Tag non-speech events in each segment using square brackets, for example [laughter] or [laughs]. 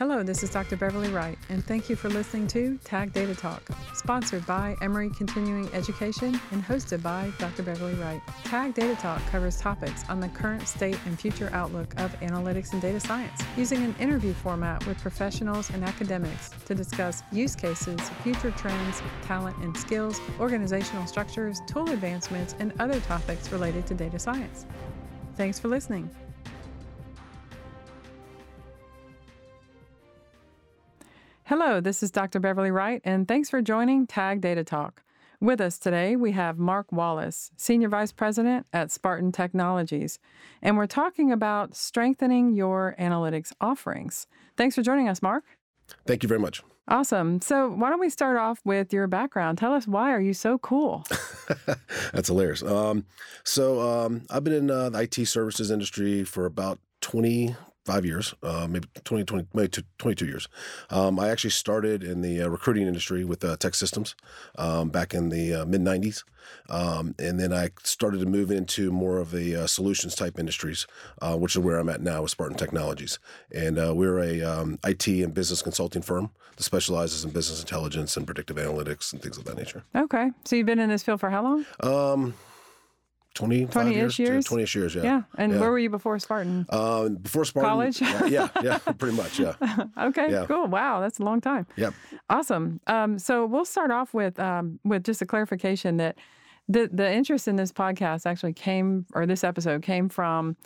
Hello, this is Dr. Beverly Wright, and thank you for listening to Tag Data Talk, sponsored by Emory Continuing Education and hosted by Dr. Beverly Wright. Tag Data Talk covers topics on the current state and future outlook of analytics and data science, using an interview format with professionals and academics to discuss use cases, future trends, talent and skills, organizational structures, tool advancements, and other topics related to data science. Thanks for listening. Hello, this is Dr. Beverly Wright, and thanks for joining Tag Data Talk. With us today, we have Mark Wallace, Senior Vice President at Spartan Technologies, and we're talking about strengthening your analytics offerings. Thanks for joining us, Mark. Thank you very much. Awesome. So, why don't we start off with your background? Tell us why are you so cool? [laughs] That's hilarious. Um, so, um, I've been in uh, the IT services industry for about 20 five years, uh, maybe 20, 20, maybe 22 years. Um, I actually started in the uh, recruiting industry with uh, TEKsystems um, back in the uh, mid 90s. Um, and then I started to move into more of the uh, solutions type industries, uh, which is where I'm at now with Spartan Technologies. And we're a um, IT and business consulting firm that specializes in business intelligence and predictive analytics and things of that nature. Okay. So you've been in this field for how long? Um, 20 20 years, years? 20 years, yeah. Yeah. And yeah. where were you before Spartan? Uh, before Spartan. College? yeah, yeah, yeah, [laughs] pretty much, yeah. [laughs] okay, yeah. cool. Wow, that's a long time. Yep. Awesome. Um, so we'll start off with um, with just a clarification that the the interest in this podcast actually came or this episode came from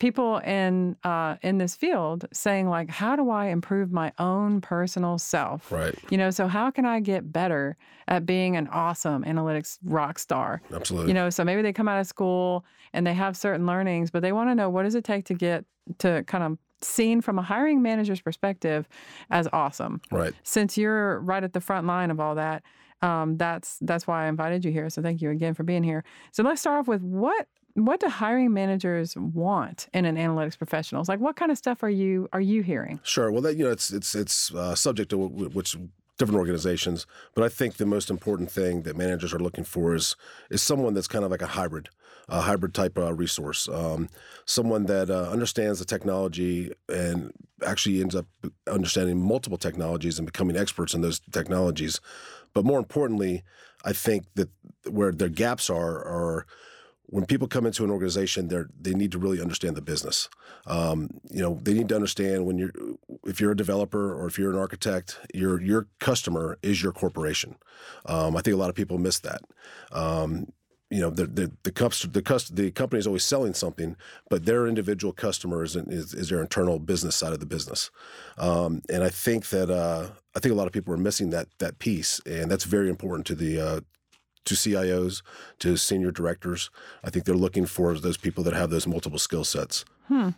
people in uh, in this field saying like how do i improve my own personal self? Right. You know so how can i get better at being an awesome analytics rock star? Absolutely. You know so maybe they come out of school and they have certain learnings but they want to know what does it take to get to kind of seen from a hiring manager's perspective as awesome. Right. Since you're right at the front line of all that um, that's that's why I invited you here. So thank you again for being here. So let's start off with what what do hiring managers want in an analytics professional? Like, what kind of stuff are you are you hearing? Sure. Well, that you know, it's it's it's uh, subject to which different organizations, but I think the most important thing that managers are looking for is is someone that's kind of like a hybrid, a hybrid type uh, resource, um, someone that uh, understands the technology and actually ends up understanding multiple technologies and becoming experts in those technologies. But more importantly, I think that where their gaps are are when people come into an organization, they they need to really understand the business. Um, you know, they need to understand when you're if you're a developer or if you're an architect, your your customer is your corporation. Um, I think a lot of people miss that. Um, you know, the the the, the, cust- the company is always selling something, but their individual customers is, is their internal business side of the business. Um, and I think that uh, I think a lot of people are missing that that piece, and that's very important to the uh, to CIOs, to senior directors. I think they're looking for those people that have those multiple skill sets. Hmm.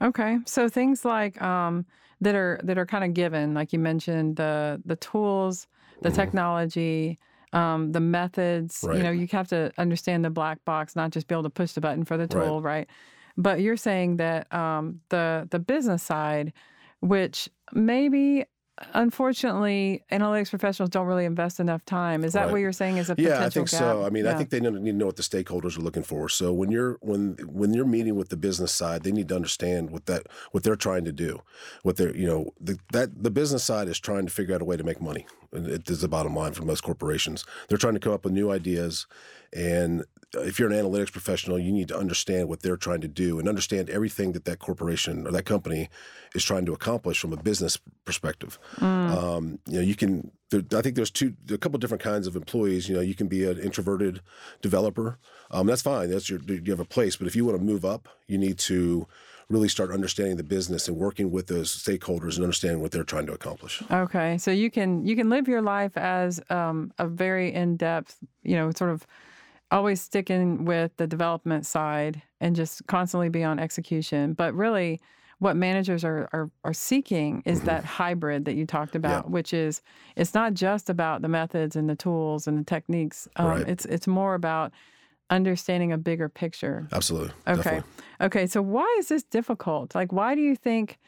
Okay. So things like um, that are that are kind of given, like you mentioned, the the tools, the mm-hmm. technology, um, the methods. Right. You know, you have to understand the black box, not just be able to push the button for the tool, right? right? But you're saying that um, the the business side, which maybe unfortunately, analytics professionals don't really invest enough time. Is that right. what you're saying? Is a yeah, I think gap? so. I mean, yeah. I think they need to know what the stakeholders are looking for. So when you're when when you're meeting with the business side, they need to understand what that what they're trying to do. What they're you know the, that the business side is trying to figure out a way to make money. It is the bottom line for most corporations. They're trying to come up with new ideas, and if you're an analytics professional, you need to understand what they're trying to do and understand everything that that corporation or that company is trying to accomplish from a business perspective. Mm. Um, you know, you can. There, I think there's two, a couple different kinds of employees. You know, you can be an introverted developer. Um, that's fine. That's your you have a place. But if you want to move up, you need to really start understanding the business and working with those stakeholders and understanding what they're trying to accomplish. Okay, so you can you can live your life as um, a very in depth, you know, sort of always sticking with the development side and just constantly be on execution. But really, what managers are, are, are seeking is mm-hmm. that [clears throat] hybrid that you talked about, yeah. which is it's not just about the methods and the tools and the techniques. Um, right. It's it's more about understanding a bigger picture. Absolutely. Okay. Definitely. Okay. So why is this difficult? Like, why do you think?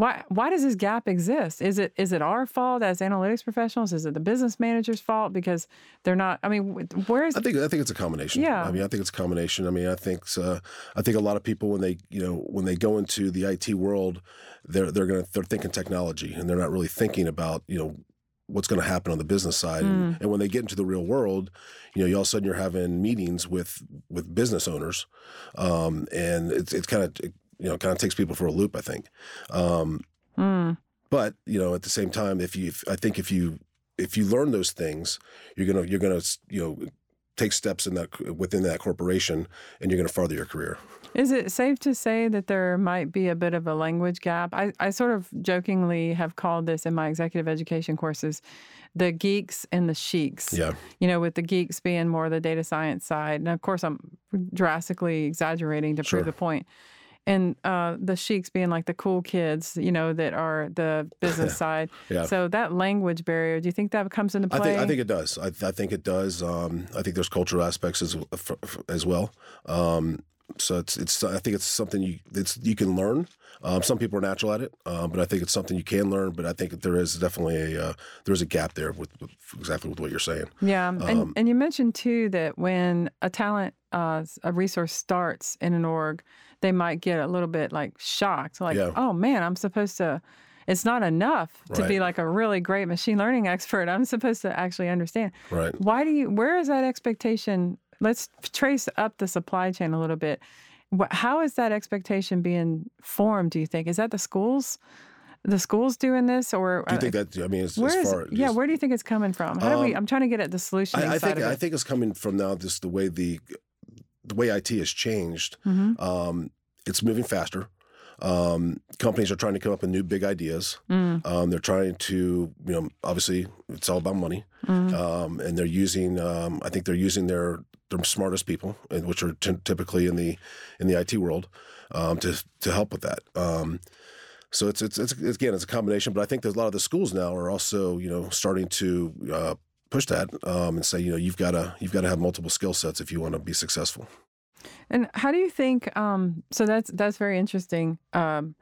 Why why does this gap exist? Is it is it our fault as analytics professionals? Is it the business manager's fault because they're not? I mean, where is? I think I think it's a combination. Yeah. I mean, I think it's a combination. I mean, I think uh, I think a lot of people when they you know when they go into the IT world, they're they're gonna they're thinking technology and they're not really thinking about you know what's going to happen on the business side. Mm. And, and when they get into the real world, you know, you all of a sudden you're having meetings with with business owners, um, and it's it's kind of you know kind of takes people for a loop. I think. Um, Mm. but you know, at the same time, if you, if, I think if you if you learn those things, you're gonna you're gonna you know take steps in that within that corporation, and you're gonna further your career. Is it safe to say that there might be a bit of a language gap? I, I sort of jokingly have called this in my executive education courses the geeks and the sheiks. Yeah, You know, with the geeks being more the data science side. And of course, I'm drastically exaggerating to Sure. prove the point. And uh, the sheiks being like the cool kids, you know, that are the business [laughs] side. yeah. So that language barrier, do you think that comes into play? I think I think it does. I, I think it does. Um, I think there's cultural aspects as f- f- as well. Um, so it's it's I think it's something you it's you can learn. Um, some people are natural at it, um, but I think it's something you can learn. But I think there is definitely a uh, there is a gap there with, with exactly with what you're saying. Yeah, Um, and and you mentioned too that when a talent uh, a resource starts in an org, they might get a little bit like shocked, like, Yeah. oh man, I'm supposed to. It's not enough to be like a really great machine learning [laughs] expert. I'm supposed to actually understand. Right. Why do you? Where is that expectation? Let's trace up the supply chain a little bit. How is that expectation being formed? Do you think is that the schools, the schools doing this, or Do you uh, think that? I mean, as, where as far it? Yeah, just- where do you think it's coming from? How do we? Um, I'm trying to get at the solution I, I think of it. I think it's coming from now just the way the the way IT has changed. hmm Um, it's moving faster. Um, companies are trying to come up with new big ideas. Mm, Um, they're trying to, you know, obviously it's all about money, mm, um, and they're using. Um, I think they're using their their smartest people, which are t- typically in the in the IT world, um, to to help with that. Um, so it's, it's it's it's again it's a combination, but I think there's a lot of the schools now are also you know starting to uh, push that um, and say you know you've got to you've got to have multiple skill sets if you want to be successful. And how do you think? Um, so that's that's very interesting. Um,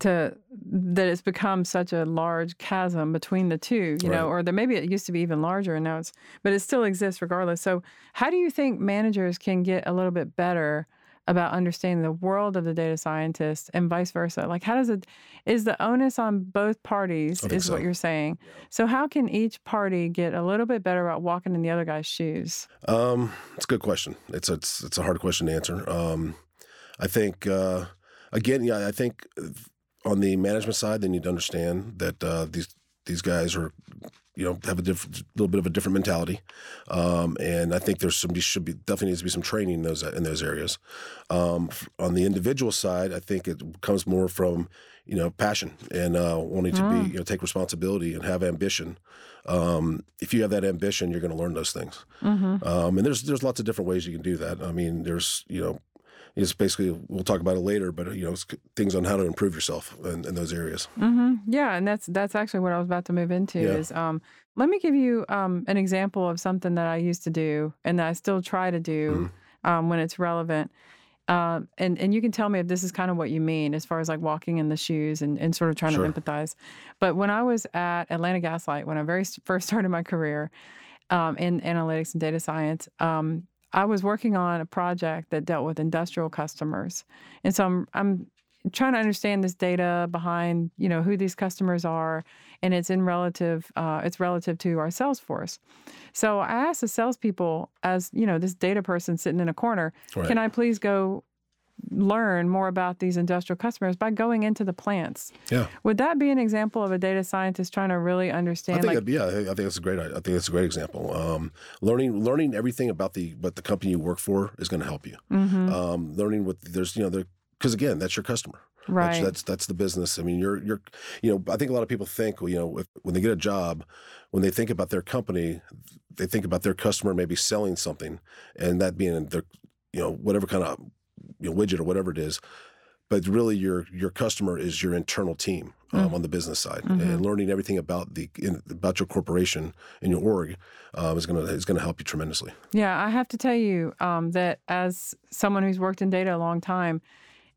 to that it's become such a large chasm between the two, you know, or that maybe it used to be even larger and now it's, but it still exists regardless. So how do you think managers can get a little bit better about understanding the world of the data scientist and vice versa? Like, how does it is the onus on both parties? Is what you're saying? So how can each party get a little bit better about walking in the other guy's shoes? Um, it's a good question. It's a, it's it's a hard question to answer. Um, I think uh, again, yeah, I think on the management side, they need to understand that uh, these these guys are, you know, have a different, little bit of a different mentality, um, and I think there's some should be definitely needs to be some training in those in those areas. Um, on the individual side, I think it comes more from you know passion and uh, wanting to Mm. be you know take responsibility and have ambition. Um, if you have that ambition, you're going to learn those things. Mm-hmm. Um, and there's there's lots of different ways you can do that. I mean, there's you know, it's basically we'll talk about it later, but you know, it's things on how to improve yourself in, in those areas. hmm Yeah, and that's that's actually what I was about to move into. Yeah. Is um, let me give you um, an example of something that I used to do and that I still try to do um, when it's relevant. Um, and and you can tell me if this is kind of what you mean as far as like walking in the shoes and, and sort of trying Sure. to empathize. But when I was at Atlanta Gas Light, when I very first [laughs] started my career um, in analytics and data science, um, I was working on a project that dealt with industrial customers, and so I'm I'm trying to understand this data behind you know who these customers are, and it's in relative uh, it's relative to our sales force. So I asked the salespeople, as you know, this data person sitting in a corner, Right. can I please go learn more about these industrial customers by going into the plants? Yeah, Would that be an example of a data scientist trying to really understand? I think like, yeah, I think that's a great. I think that's a great example. Um, learning learning everything about the what the company you work for is going to help you. Mhm, Um, learning what there's you know because again that's your customer. right? That's, that's that's the business. I mean, you're you're you know I think a lot of people think you know if, when they get a job, when they think about their company, they think about their customer maybe selling something, and that being their you know whatever kind of you know, widget or whatever it is. But really, your your customer is your internal team um, Mm. on the business side, Mhm. and learning everything about the in, about your corporation and your org um, is gonna is gonna help you tremendously. Yeah, I have to tell you um, that as someone who's worked in data a long time,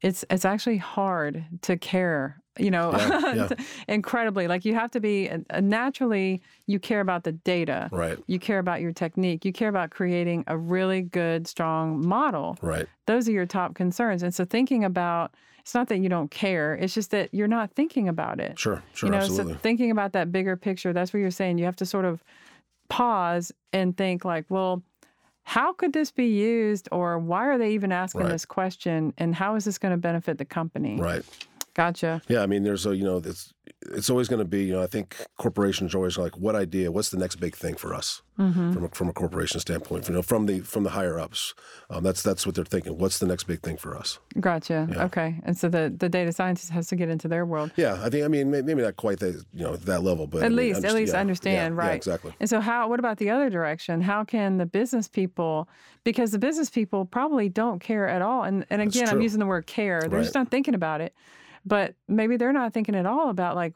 it's it's actually hard to care you know, Yeah, [laughs] yeah. incredibly. Like you have to be uh, naturally, you care about the data. Right. You care about your technique. You care about creating a really good, strong model. Right. Those are your top concerns. And so thinking about, it's not that you don't care, it's just that you're not thinking about it. Sure. Sure. you know, absolutely. so thinking about that bigger picture, that's what you're saying. You have to sort of pause and think like, well, how could this be used or why are they even asking Right. this question and how is this going to benefit the company? right. Gotcha. Yeah, I mean, there's a you know, it's it's always going to be. You know, I think corporations are always like, what idea? What's the next big thing for us Mm-hmm. from a, from a corporation standpoint? You know, from the from the higher ups, um, that's that's what they're thinking. What's the next big thing for us? Gotcha. Yeah. Okay. And so the, the data scientist has to get into their world. Yeah, I think. I mean, maybe not quite that you know that level, but I At mean, least, at least yeah, understand, yeah, right? Yeah, exactly. And so, how? What about the other direction? How can the business people? Because the business people probably don't care at all. And and again, I'm using the word care. They're just not thinking about it. But maybe they're not thinking at all about like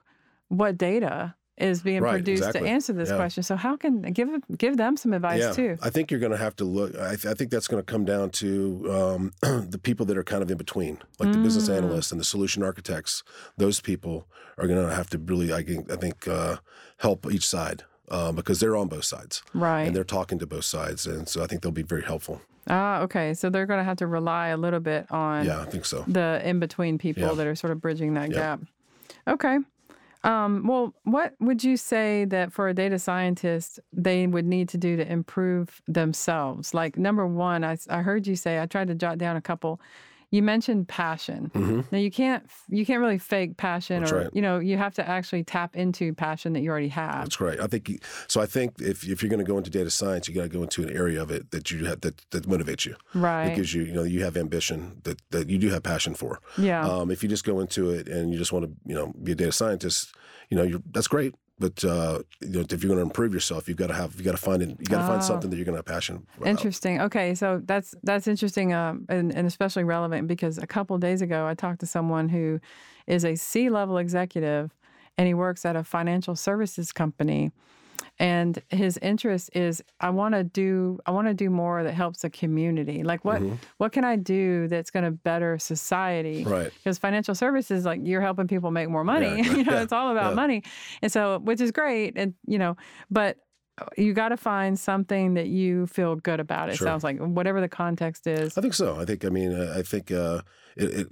what data is being Right, produced exactly. to answer this Yeah. question. So how can give give them some advice yeah, too? I think you're going to have to look. I, th- I think that's going to come down to um, [clears throat] the people that are kind of in between, like the business Mm. analysts and the solution architects. Those people are going to have to really, I think, I think uh, help each side uh, because they're on both sides Right. and they're talking to both sides, and so I think they'll be very helpful. Ah, okay. So they're going to have to rely a little bit on Yeah, I think so. the in between people Yeah. that are sort of bridging that Yeah. gap. Okay. Um, well, what would you say that for a data scientist they would need to do to improve themselves? Like number one, I, I heard you say I tried to jot down a couple. You mentioned passion. Now you can't you can't really fake passion, Mm-hmm. That's or right. you know you have to actually tap into passion that you already have. That's right. I think you- so. I think if, if you're going to go into data science, you got to go into an area of it that you have that, that motivates you. Right. That gives you, you know, you have ambition that, that you do have passion for. Yeah. Um, if you just go into it and you just want to, you know, be a data scientist, you know, you're, that's great. But uh, you know, if you're going to improve yourself, you've got to have, you got to find it. You got to find Oh. something that you're going to have passion. about. Interesting. Okay, so that's that's interesting, um, and, and especially relevant because a couple days ago I talked to someone who is a C-level executive, and he works at a financial services company, and his interest is I want to do I want to do more that helps the community. Like what what can I do that's going to better society? Right. Because financial services, like you're helping people make more money. Yeah, [laughs] [laughs] you know, yeah, it's all about yeah. money, and so which is great, and you know, but you got to find something that you feel good about. It Sure. sounds like whatever the context is. I think so. I think. I mean, uh, I think uh, it, it.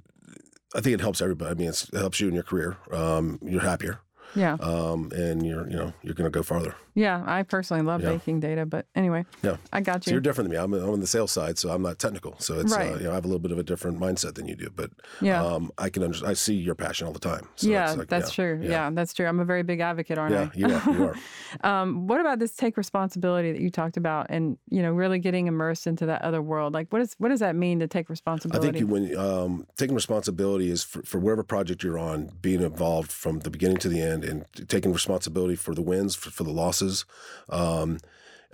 I think it helps everybody. I mean, it's, it helps you in your career. Um, you're happier, Yeah, um, and you're, you know, you're going to go farther. Yeah. I personally love Yeah. baking data, but anyway, Yeah. I got So you. you're different than me. I'm, I'm on the sales side, so I'm not technical. So it's Right. uh, you know I have a little bit of a different mindset than you do, but Yeah. um, I can under- I see your passion all the time. So yeah, like, that's yeah, true. Yeah. that's true. I'm a very big advocate, aren't yeah, I? you are. You are. [laughs] Um, what about this take responsibility that you talked about, and you know, really getting immersed into that other world? Like, what is what does that mean to take responsibility? I think you, when um, taking responsibility is for, for whatever project you're on, being involved from the beginning to the end, and taking responsibility for the wins, for, for the losses. Um,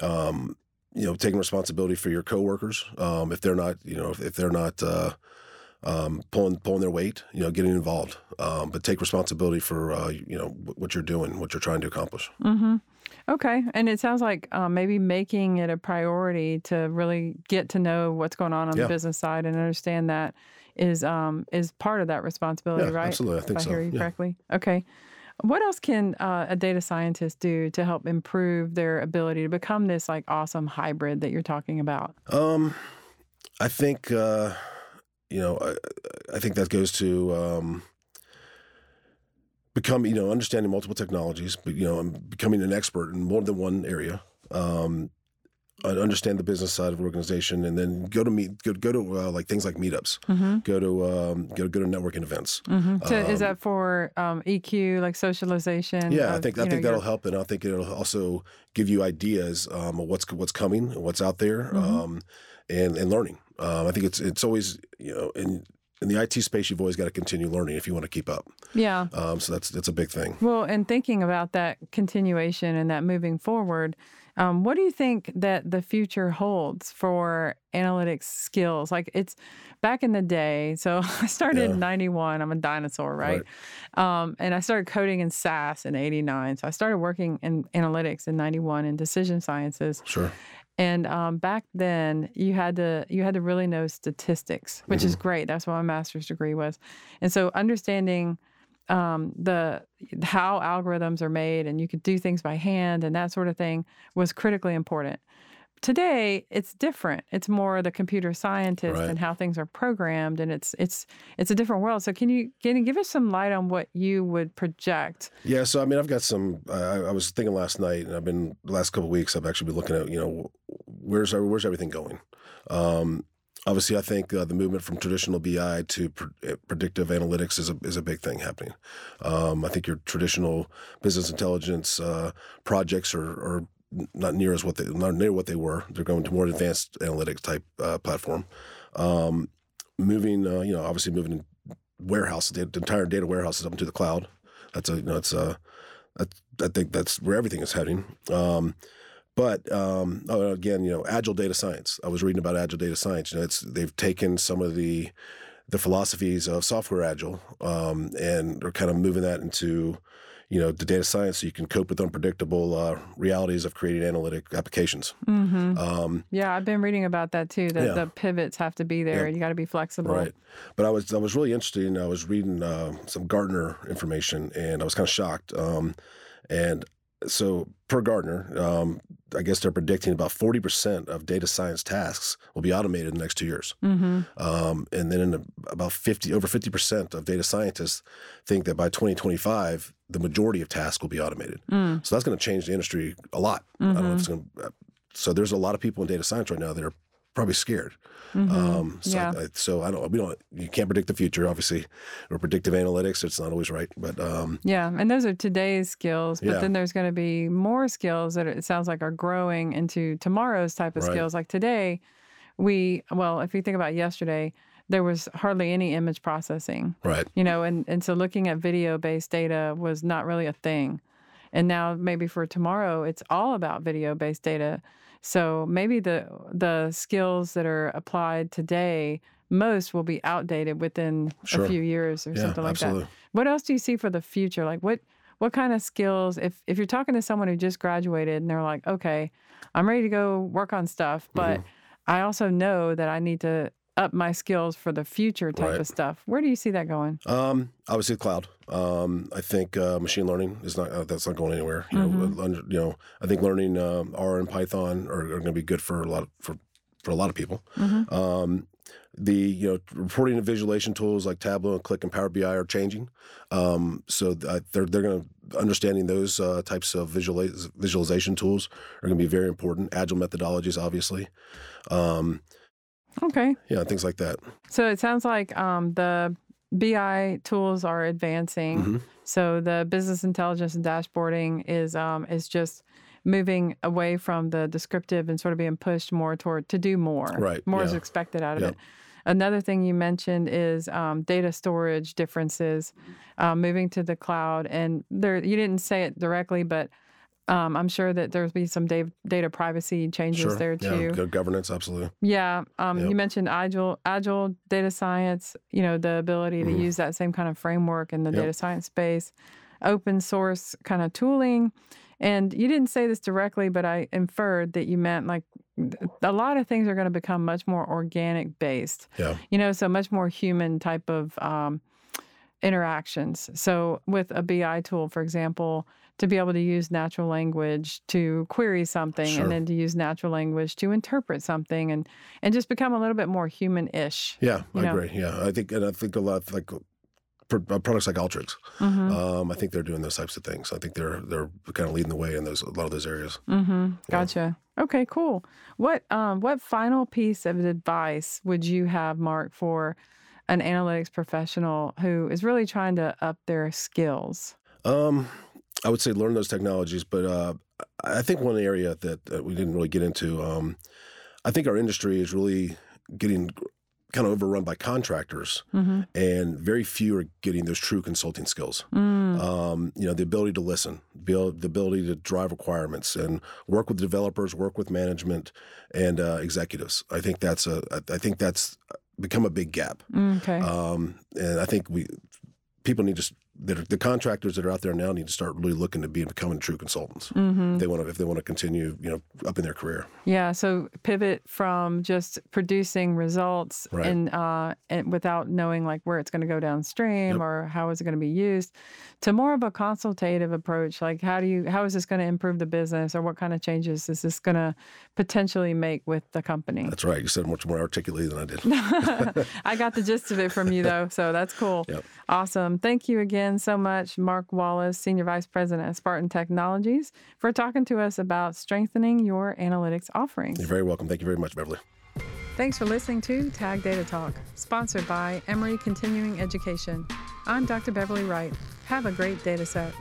um, you know, taking responsibility for your coworkers um, if they're not, you know, if, if they're not uh, um, pulling pulling their weight, you know, getting involved. Um, but take responsibility for uh, you know what you're doing, what you're trying to accomplish. Mm-hmm. Okay, and it sounds like um, maybe making it a priority to really get to know what's going on on Yeah. the business side and understand that is um, is part of that responsibility, Yeah, right? absolutely. I think if so. I hear you Yeah. correctly. Okay. What else can uh, a data scientist do to help improve their ability to become this like awesome hybrid that you're talking about? Um, I think uh, you know, I, I think that goes to um, become you know understanding multiple technologies, but you know, becoming an expert in more than one area. Um, understand the business side of an organization, and then go to meet go, go to uh, like things like meetups, Mm-hmm. go to um, go go to networking events. Mm-hmm. So is Um, that for um, EQ, like socialization? Yeah, I think I know, think that'll help, and I think it'll also give you ideas um, of what's what's coming, and what's out there, Mhm. um, and and learning. Um, I think it's it's always you know in in the IT space, you've always got to continue learning if you want to keep up. Yeah. Um, so that's that's a big thing. Well, and thinking about that continuation and that moving forward, um, what do you think that the future holds for analytics skills? Like it's back in the day. So [laughs] I started in 91. I'm a dinosaur, right? Um, and I started coding in SAS in 89. So I started working in analytics in 91 in decision sciences. Sure. And um, back then, you had to you had to really know statistics, which is great. That's what my master's degree was. And so, understanding um, the how algorithms are made and you could do things by hand and that sort of thing was critically important. Today, it's different. It's more the computer scientist Right. and how things are programmed, and it's it's it's a different world. So, can you can you give us some light on what you would project? Yeah, so I mean, I've got some. I, I was thinking last night, and I've been the last couple of weeks. I've actually been looking at, you know, where's where's everything going. Um, obviously, I think uh, the movement from traditional BI to uh, predictive analytics is a is a big thing happening. Um, I think your traditional business intelligence uh, projects are, are not near as what they not near what they were. They're going to more advanced analytics type uh, platform. Um, moving, uh, you know, obviously moving warehouses, the entire data warehouses up into the cloud. That's a you know, it's a I think that's where everything is heading. Um, but um, oh, again, you know, agile data science. I was reading about agile data science. You know, it's they've taken some of the the philosophies of software agile um, and are kind of moving that into you know the data science so you can cope with unpredictable uh, realities of creating analytic applications. Mm-hmm. Um, Yeah, I've been reading about that too. That Yeah. the pivots have to be there. Yep. You got to be flexible. Right. But I was I was really interested in I was reading uh, some Gartner information and I was kind of shocked. Um, and so per Gartner, um, I guess they're predicting about forty percent of data science tasks will be automated in the next two years. Mm-hmm. Um, and then in the, about fifty over fifty percent of data scientists think that by twenty twenty five the majority of tasks will be automated. Mm. So that's going to change the industry a lot. I don't know Mm-hmm. if it's going to. So there's a lot of people in data science right now that are probably scared. Mhm. Um, so, Yeah. I, so I don't. We don't. You can't predict the future, obviously, or predictive analytics. It's not always right, but um, Yeah, and those are today's skills, but Yeah. then there's going to be more skills that it sounds like are growing into tomorrow's type of Right. skills. Like today, we well, if you think about yesterday, there was hardly any image processing, right, you know, and and so looking at video-based data was not really a thing. And now maybe for tomorrow, it's all about video-based data. So maybe the the skills that are applied today most will be outdated within Sure. a few years or yeah, something like absolutely. that. What else do you see for the future? Like what what kind of skills if if you're talking to someone who just graduated and they're like, "Okay, I'm ready to go work on stuff, but Mm-hmm. I also know that I need to up my skills for the future type Right. of stuff." Where do you see that going? Um, obviously, the cloud. Um, I think uh, machine learning is not uh, that's not going anywhere. You Mm-hmm. know, under, you know, I think learning um R and Python are, are going to be good for a lot of, for for a lot of people. Mm-hmm. Um, the you know reporting and visualization tools like Tableau and Qlik and Power BI are changing. Um, so th- they're they're going to understanding those uh, types of visualiz- visualization tools are going to be very important. Agile methodologies, obviously. Um, Okay. yeah, things like that. So it sounds like um, the BI tools are advancing. Mhm. So the business intelligence and dashboarding is um, is just moving away from the descriptive and sort of being pushed more toward to do more. Right, More is expected out of it. Another thing you mentioned is um, data storage differences, um, moving to the cloud, and there you didn't say it directly, but um, I'm sure that there's be some da- data privacy changes Sure. there yeah, too. good governance, absolutely. Yeah, um, Yep. you mentioned agile, agile data science. You know, the ability to Mhm. use that same kind of framework in the Yep. data science space, open source kind of tooling. And you didn't say this directly, but I inferred that you meant like a lot of things are going to become much more organic based. Yeah. You know, so much more human type of um, interactions. So with a BI tool, for example, to be able to use natural language to query something Sure. and then to use natural language to interpret something and and just become a little bit more human-ish. Yeah, I know. agree. Yeah, I think, and I think a lot like uh, products like Alteryx. Mhm. Um, I think they're doing those types of things. I think they're they're kind of leading the way in those a lot of those areas. Mm-hmm. Gotcha. Okay, cool. What um what final piece of advice would you have, Mark, for an analytics professional who is really trying to up their skills? Um, I would say learn those technologies, but uh, I think one area that, that we didn't really get into. Um, I think our industry is really getting kind of overrun by contractors, Mm-hmm. and very few are getting those true consulting skills. Mm. um, you know, the ability to listen, the ability to drive requirements, and work with developers, work with management and uh, executives. I think that's a, I think that's become a big gap, Okay. um, and I think we people need to the contractors that are out there now need to start really looking to be becoming true consultants. Mm-hmm. If they want to if they want to continue, you know, up in their career. Yeah, so pivot from just producing results Right. and uh, and without knowing like where it's going to go downstream Yep. or how is it going to be used, to more of a consultative approach. Like how do you how is this going to improve the business or what kind of changes is this going to potentially make with the company? That's right. You said much more articulately than I did. [laughs] I got the gist of it from you though, so that's cool. [laughs] Yep. Awesome. Thank you again so much, Mark Wallace, Senior Vice President at Spartan Technologies, for talking to us about strengthening your analytics offerings. You're very welcome. Thank you very much, Beverly. Thanks for listening to Tag Data Talk, sponsored by Emory Continuing Education. I'm Dr. Beverly Wright. Have a great data set.